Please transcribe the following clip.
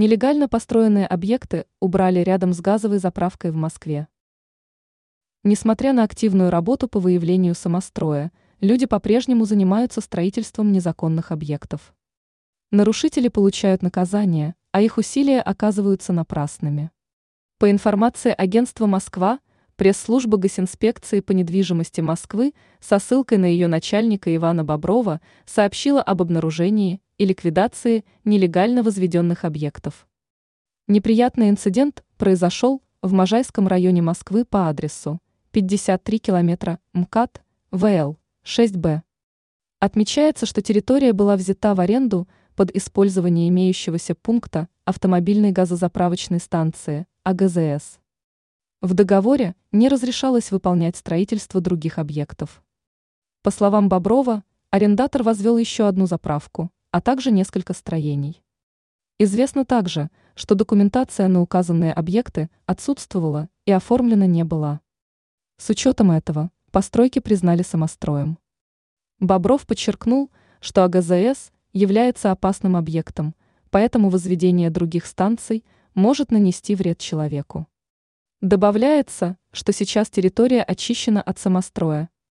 Нелегально построенные объекты убрали рядом с газовой заправкой в Москве. Несмотря на активную работу по выявлению самостроя, люди по-прежнему занимаются строительством незаконных объектов. Нарушители получают наказание, а их усилия оказываются напрасными. По информации агентства «Москва», пресс-служба Госинспекции по недвижимости Москвы со ссылкой на ее начальника Ивана Боброва сообщила об обнаружении и ликвидации нелегально возведенных объектов. Неприятный инцидент произошел в Можайском районе Москвы по адресу 53 километра МКАД, ВЛ, 6Б. Отмечается, что территория была взята в аренду под использование имеющегося пункта автомобильной газозаправочной станции АГЗС. В договоре не разрешалось выполнять строительство других объектов. По словам Боброва, арендатор возвел еще одну заправку, а также несколько строений. Известно также, что документация на указанные объекты отсутствовала и оформлена не была. С учетом этого постройки признали самостроем. Бобров подчеркнул, что АГЗС является опасным объектом, поэтому возведение других станций может нанести вред человеку. Добавляется, что сейчас территория очищена от самостроя,